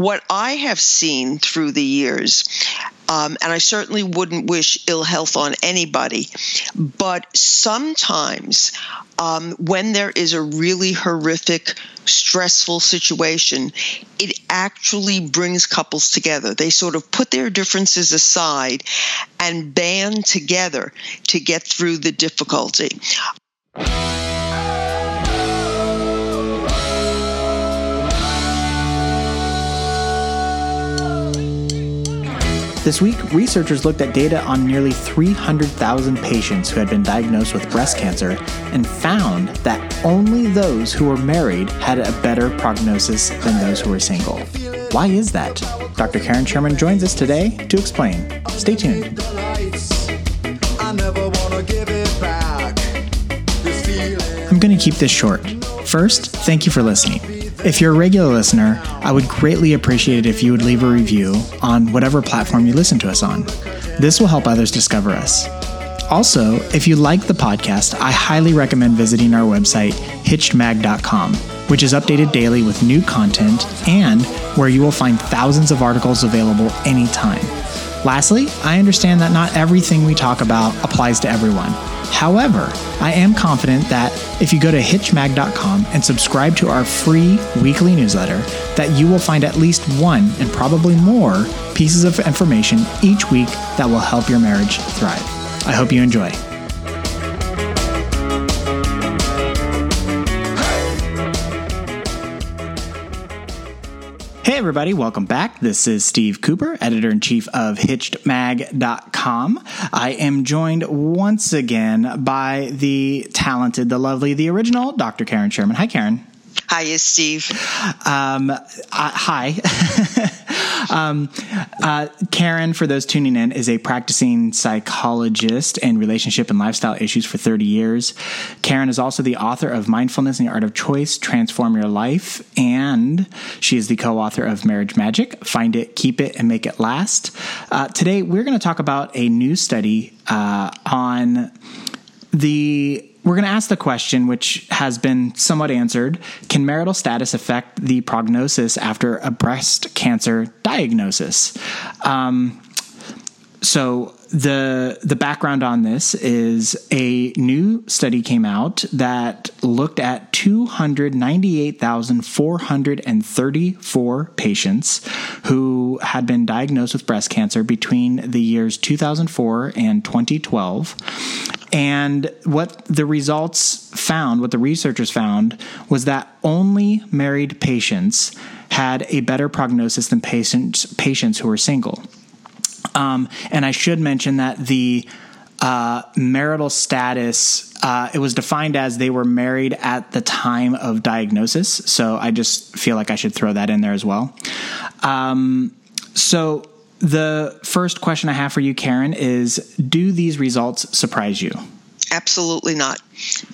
what I have seen through the years, um, and I certainly wouldn't wish ill health on anybody, but sometimes um, when there is a really horrific, stressful situation, it actually brings couples together. They sort of put their differences aside and band together to get through the difficulty. This week, researchers looked at data on nearly 300,000 patients who had been diagnosed with breast cancer and found that only those who were married had a better prognosis than those who were single. Why is that? Dr. Karen Sherman joins us today to explain. Stay tuned. I'm going to keep this short. First, thank you for listening. If you're a regular listener, I would greatly appreciate it if you would leave a review on whatever platform you listen to us on. This will help others discover us. Also, if you like the podcast, I highly recommend visiting our website, hitchedmag.com, which is updated daily with new content and where you will find thousands of articles available anytime. Lastly, I understand that not everything we talk about applies to everyone. However, I am confident that if you go to hitchedmag.com and subscribe to our free weekly newsletter, that you will find at least one and probably more pieces of information each week that will help your marriage thrive. I hope you enjoy. Hey, everybody, welcome back. This is Steve Cooper, editor in chief of HitchedMag.com. I am joined once again by the talented, the lovely, the original Dr. Karen Sherman. Hi, Karen. Hiya, Steve. Um, uh, hi. um, uh, Karen, for those tuning in, is a practicing psychologist in relationship and lifestyle issues for 30 years. Karen is also the author of Mindfulness and the Art of Choice Transform Your Life, and she is the co author of Marriage Magic Find It, Keep It, and Make It Last. Uh, today, we're going to talk about a new study uh, on the we're going to ask the question, which has been somewhat answered Can marital status affect the prognosis after a breast cancer diagnosis? Um, so, the the background on this is a new study came out that looked at 298,434 patients who had been diagnosed with breast cancer between the years 2004 and 2012 and what the results found, what the researchers found, was that only married patients had a better prognosis than patients patients who were single. Um, and I should mention that the uh, marital status uh, it was defined as they were married at the time of diagnosis. So I just feel like I should throw that in there as well. Um, so the first question I have for you, Karen, is Do these results surprise you? Absolutely not.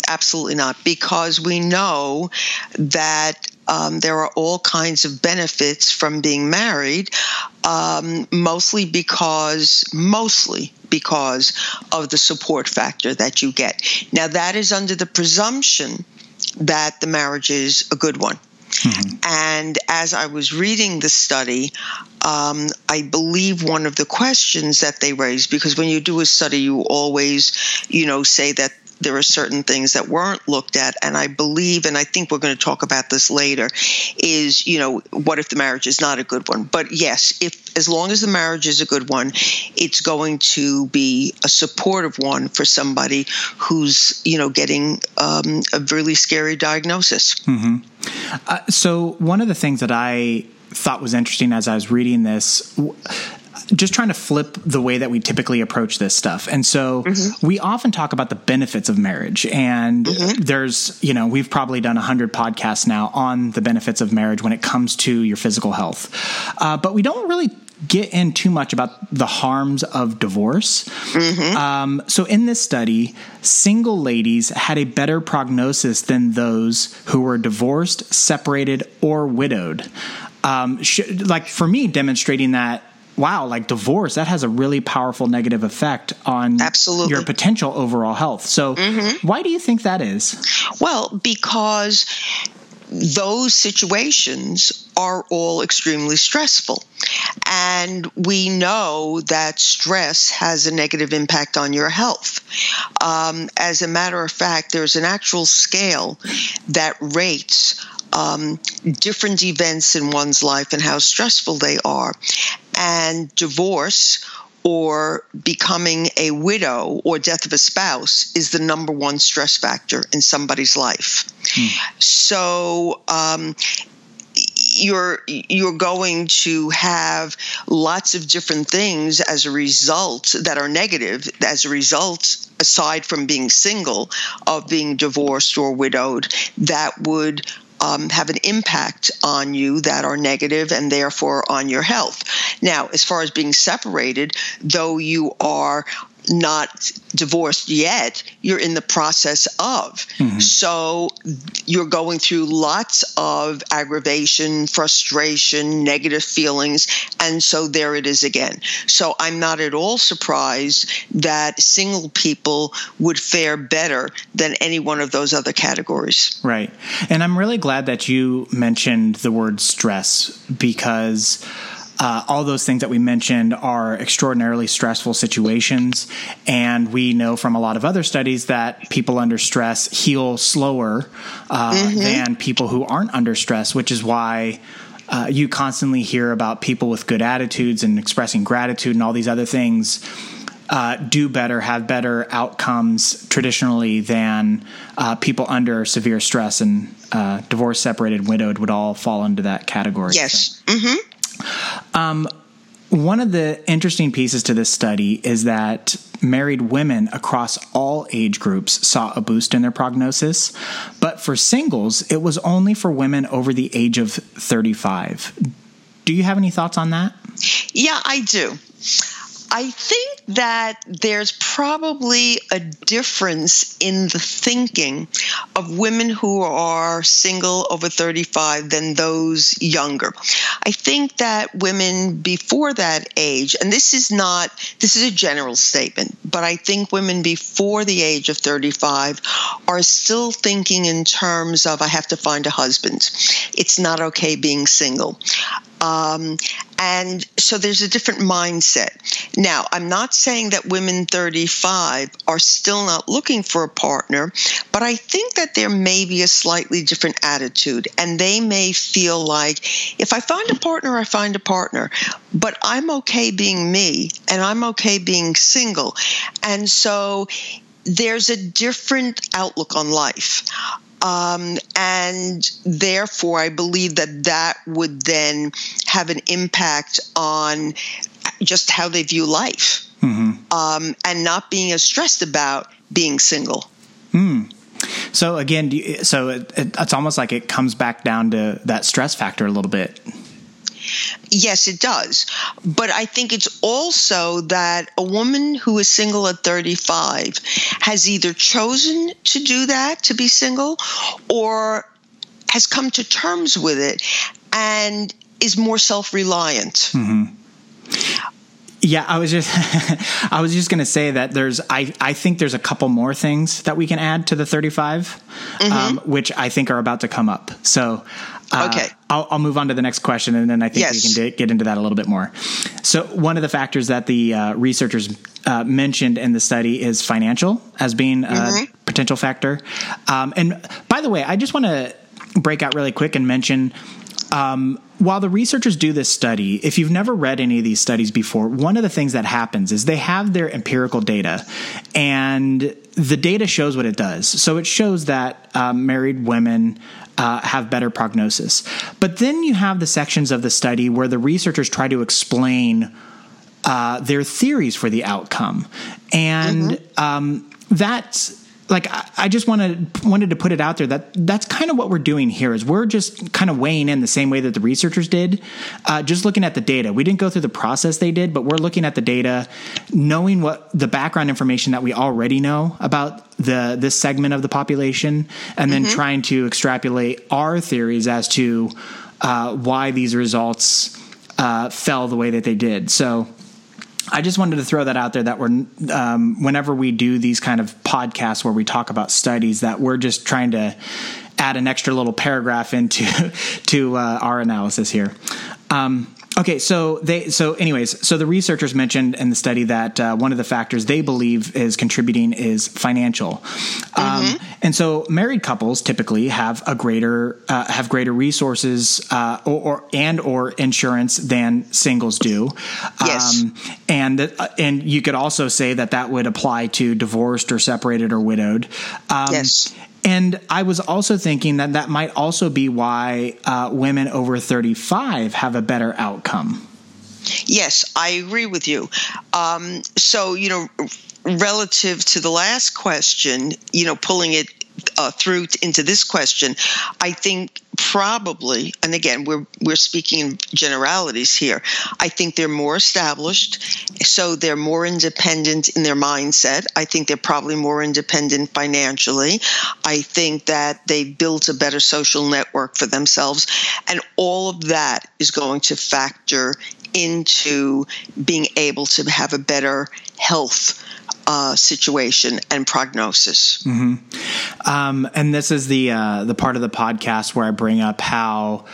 Absolutely not. Because we know that um, there are all kinds of benefits from being married, um, mostly because, mostly because of the support factor that you get. Now, that is under the presumption that the marriage is a good one. Mm-hmm. And as I was reading the study, um, I believe one of the questions that they raised, because when you do a study, you always, you know, say that there are certain things that weren't looked at. And i believe and i think we're going to talk about this later is you know what if the marriage is not a good one? But yes if as long as the marriage is a good one it's going to be a supportive one for somebody who's you know getting um, a really scary diagnosis. Mm-hmm. uh, so one of the things that i thought was interesting as i was reading this just trying to flip the way that we typically approach this stuff. And so mm-hmm. we often talk about the benefits of marriage. And mm-hmm. there's, you know, we've probably done 100 podcasts now on the benefits of marriage when it comes to your physical health. Uh, but we don't really get in too much about the harms of divorce. Mm-hmm. Um, so, in this study, single ladies had a better prognosis than those who were divorced, separated, or widowed. Um, sh- like for me, demonstrating that wow, like divorce, that has a really powerful negative effect on Absolutely. your potential overall health. So, mm-hmm. why do you think that is? Well, because those situations are all extremely stressful. And we know that stress has a negative impact on your health. Um, as a matter of fact, there's an actual scale that rates um, different events in one's life and how stressful they are. And divorce or becoming a widow or death of a spouse is the number one stress factor in somebody's life. Hmm. So, um, you're you're going to have lots of different things as a result that are negative as a result aside from being single of being divorced or widowed that would um, have an impact on you that are negative and therefore on your health. Now, as far as being separated, though you are not divorced yet, you're in the process of. Mm-hmm. So you're going through lots of aggravation, frustration, negative feelings. And so there it is again. So I'm not at all surprised that single people would fare better than any one of those other categories. Right. And I'm really glad that you mentioned the word stress because uh, all those things that we mentioned are extraordinarily stressful situations. And we know from a lot of other studies that people under stress heal slower uh, mm-hmm. than people who aren't under stress, which is why. Uh, you constantly hear about people with good attitudes and expressing gratitude and all these other things uh, do better, have better outcomes traditionally than uh, people under severe stress. And uh, divorced, separated, widowed would all fall into that category. Yes. So. Mm-hmm. Um, one of the interesting pieces to this study is that married women across all age groups saw a boost in their prognosis, but for singles, it was only for women over the age of 35. Do you have any thoughts on that? Yeah, I do. I think that there's probably a difference in the thinking of women who are single over 35 than those younger. I think that women before that age, and this is not, this is a general statement, but I think women before the age of 35 are still thinking in terms of, I have to find a husband. It's not okay being single. Um, and so there's a different mindset. Now, I'm not saying that women 35 are still not looking for a partner, but I think that there may be a slightly different attitude. And they may feel like if I find a partner, I find a partner, but I'm okay being me and I'm okay being single. And so there's a different outlook on life. Um, and therefore, I believe that that would then have an impact on just how they view life mm-hmm. um, and not being as stressed about being single. Mm. So again, you, so it, it, it's almost like it comes back down to that stress factor a little bit. Yes, it does. But I think it's also that a woman who is single at 35 has either chosen to do that, to be single, or has come to terms with it and is more self reliant. Mm-hmm. Yeah, I was just I was just going to say that there's I I think there's a couple more things that we can add to the 35 mm-hmm. um, which I think are about to come up. So uh, okay. I'll, I'll, move on to the next question, and then I think yes. we can d- get into that a little bit more. So, one of the factors that the uh, researchers uh, mentioned in the study is financial as being a mm-hmm. potential factor. Um, and by the way, I just want to break out really quick and mention um, while the researchers do this study, if you've never read any of these studies before, one of the things that happens is they have their empirical data, and the data shows what it does. So it shows that uh, married women uh, have better prognosis. But then you have the sections of the study where the researchers try to explain uh, their theories for the outcome, and mm-hmm. um, that's like I just wanted wanted to put it out there that that's kind of what we're doing here is we're just kind of weighing in the same way that the researchers did, uh, just looking at the data. We didn't go through the process they did, but we're looking at the data, knowing what the background information that we already know about the this segment of the population, and then mm-hmm. trying to extrapolate our theories as to uh, why these results uh, fell the way that they did. So I just wanted to throw that out there that we're um, whenever we do these kind of podcasts where we talk about studies that we're just trying to add an extra little paragraph into to uh, our analysis here. Um, Okay, so they so anyways, so the researchers mentioned in the study that uh, one of the factors they believe is contributing is financial, um, mm-hmm. and so married couples typically have a greater uh, have greater resources uh, or, or, and or insurance than singles do. Yes, um, and uh, and you could also say that that would apply to divorced or separated or widowed. Um, yes, and I was also thinking that that might also be why uh, women over 35 have a better outcome. Yes, I agree with you. Um, so, you know, relative to the last question, you know, pulling it uh, through into this question, I think probably, and again, we're we're speaking in generalities here. I think they're more established, so they're more independent in their mindset. I think they're probably more independent financially. I think that they've built a better social network for themselves, and all of that is going to factor into being able to have a better health uh, situation and prognosis. Mm-hmm. Um, and this is the uh, the part of the podcast where I bring up how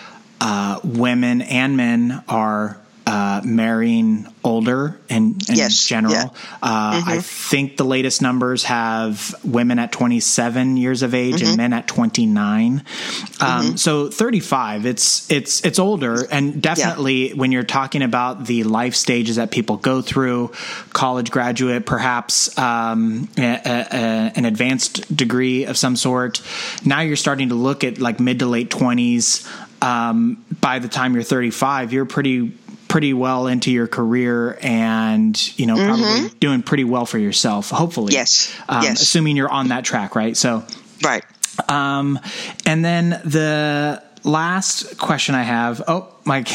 uh, women and men are uh, marrying older in, in yes. general. Yeah. Uh, mm-hmm. I think the latest numbers have women at 27 years of age mm-hmm. and men at 29. Um, mm-hmm. So 35, it's it's it's older, and definitely yeah. when you're talking about the life stages that people go through, college graduate, perhaps um, a, a, an advanced degree of some sort. Now you're starting to look at like mid to late 20s. Um, by the time you're 35, you're pretty pretty well into your career and you know mm-hmm. probably doing pretty well for yourself hopefully. Yes. Um, yes. assuming you're on that track right? So right. um, and then the last question i have oh my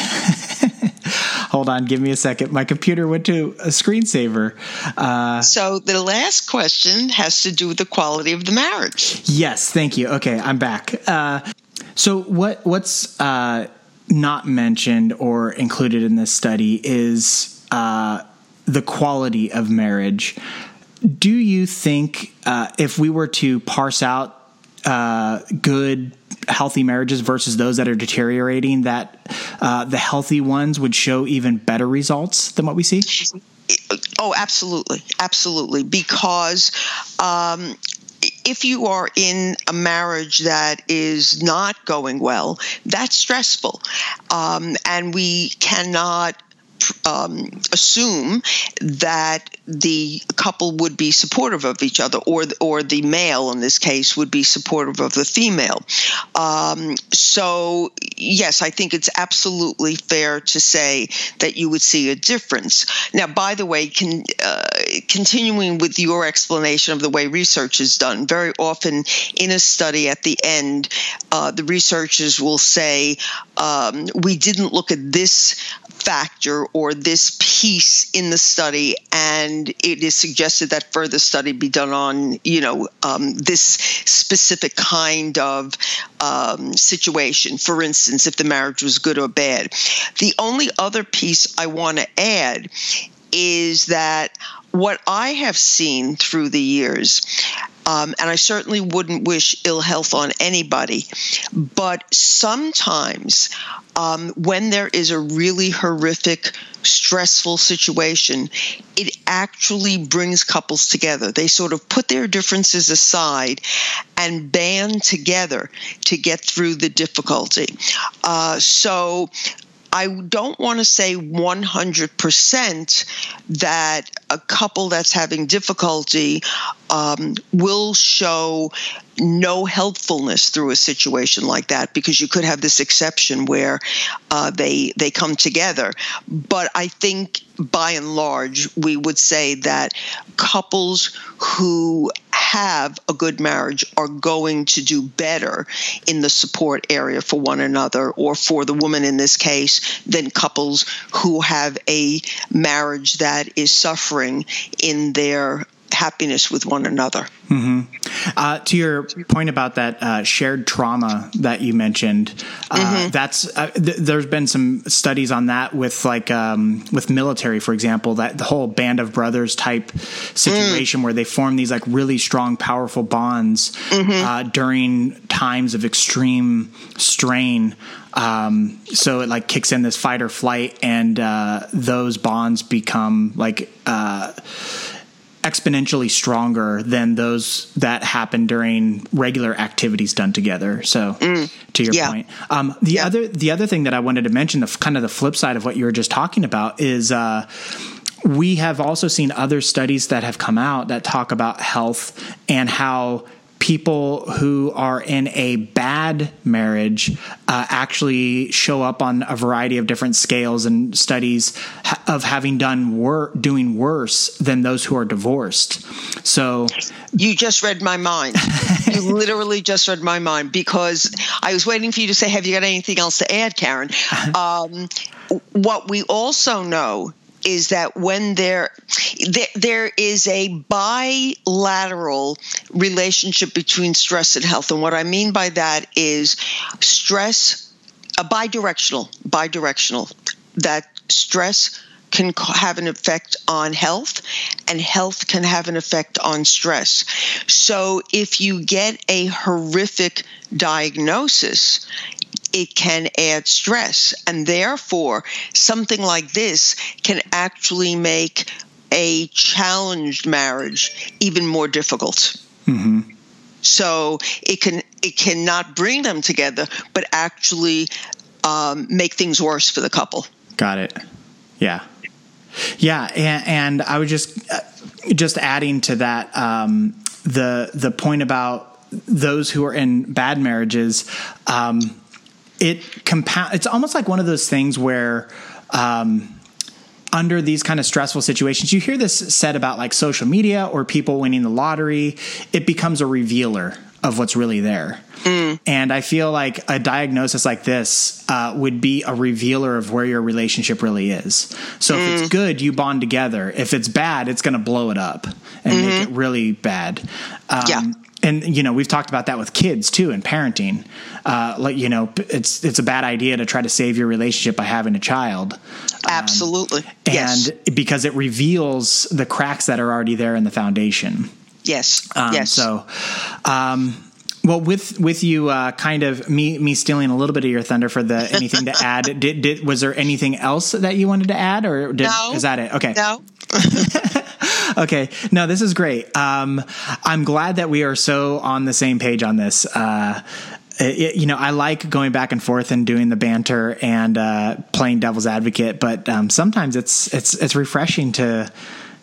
hold on give me a second. My computer went to a screensaver. Uh, so the last question has to do with the quality of the marriage. Yes thank you. Okay i'm back. Uh, so what what's uh, not mentioned or included in this study is uh, the quality of marriage. Do you think uh, if we were to parse out uh, good, healthy marriages versus those that are deteriorating, that uh, the healthy ones would show even better results than what we see? Oh, absolutely, absolutely. Because um, if you are in a marriage that is not going well, that's stressful. Um, and we cannot um, assume that the couple would be supportive of each other, or or the male in this case would be supportive of the female. Um, so yes, I think it's absolutely fair to say that you would see a difference. Now, by the way, uh, continuing with your explanation of the way research is done, very often in a study at the end, uh, the researchers will say um, we didn't look at this factor or this piece in the study, and it is suggested that further study be done on, you know, um, this specific kind of um, situation. For instance, if the marriage was good or bad. The only other piece I want to add is that what I have seen through the years um, and I certainly wouldn't wish ill health on anybody. But sometimes, um, when there is a really horrific, stressful situation, it actually brings couples together. They sort of put their differences aside and band together to get through the difficulty. Uh, so I don't want to say 100% that a couple that's having difficulty um, will show no helpfulness through a situation like that because you could have this exception where uh, they they come together. But I think by and large we would say that couples who have a good marriage are going to do better in the support area for one another or for the woman in this case than couples who have a marriage that is suffering in their happiness with one another. Mm-hmm. Uh, to your point about that uh, shared trauma that you mentioned, uh, mm-hmm. that's uh, th- there's been some studies on that with like um, with military, for example, that the whole band of brothers type situation mm. where they form these like really strong, powerful bonds mm-hmm. Uh, during times of extreme strain. Um, so it like kicks in this fight or flight, and uh, those bonds become like exponentially stronger than those that happen during regular activities done together. So, mm, to your yeah. point, um, the yeah. other the other thing that I wanted to mention, the kind of the flip side of what you were just talking about, is. Uh, we have also seen other studies that have come out that talk about health and how people who are in a bad marriage uh, actually show up on a variety of different scales and studies of having done wor- doing worse than those who are divorced. So you just read my mind. you literally just read my mind because I was waiting for you to say, "Have you got anything else to add, Karen?" Um, what we also know is that when there, there there is a bilateral relationship between stress and health, and what I mean by that is stress, a bidirectional, bidirectional. That stress can have an effect on health and health can have an effect on stress. So if you get a horrific diagnosis, it can add stress. And therefore, something like this can actually make a challenged marriage even more difficult. Mm-hmm. So it can it cannot bring them together, but actually um, make things worse for the couple. Got it. Yeah, yeah, and, and I was just uh, just adding to that um, the the point about those who are in bad marriages. Um, it compound. It's almost like one of those things where. Um, under these kind of stressful situations, you hear this said about like social media or people winning the lottery. It becomes a revealer of what's really there. Mm. And I feel like a diagnosis like this uh, would be a revealer of where your relationship really is. So mm. if it's mm. good, you bond together. If it's bad, it's going to blow it up and mm-hmm. make it really bad. Um, yeah and you know we've talked about that with kids too and parenting uh, like you know it's it's a bad idea to try to save your relationship by having a child um, absolutely um, and yes. because it reveals the cracks that are already there in the foundation yes um, yes so um, well, with with you, uh, kind of me me stealing a little bit of your thunder for the anything to add. Did did was there anything else that you wanted to add, or did, no, is that it? Okay, no. okay. No, this is great. Um, I'm glad that we are so on the same page on this. Uh, it, you know, I like going back and forth and doing the banter and uh, playing devil's advocate, but um, sometimes it's it's it's refreshing to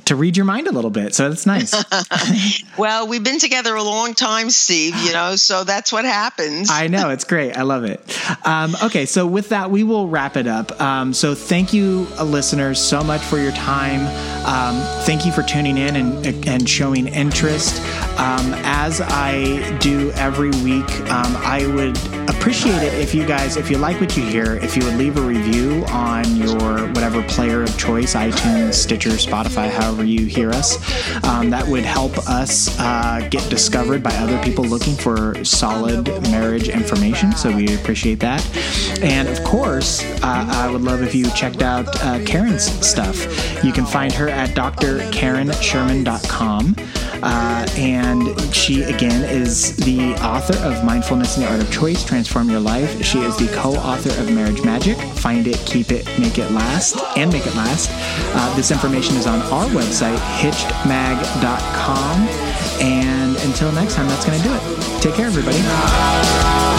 to read your mind a little bit. So that's nice. well, we've been together a long time, Steve, you know, so that's what happens. I know. It's great. I love it. Um, okay. So with that, we will wrap it up. Um, so thank you, uh, listeners, so much for your time. Um, thank you for tuning in and, and showing interest. Um, as I do every week, um, I would appreciate it if you guys, if you like what you hear, if you would leave a review on your whatever player of choice, iTunes, Stitcher, Spotify, however wherever you hear us. Um, that would help us uh, get discovered by other people looking for solid marriage information. So we appreciate that. And of course, uh, I would love if you checked out uh, Karen's stuff. You can find her at drkarensherman.com. Uh, and she, again, is the author of Mindfulness and the Art of Choice Transform Your Life. She is the co author of Marriage Magic Find It, Keep It, Make It Last, and Make It Last. Uh, this information is on our website, hitchedmag.com. And until next time, that's going to do it. Take care, everybody.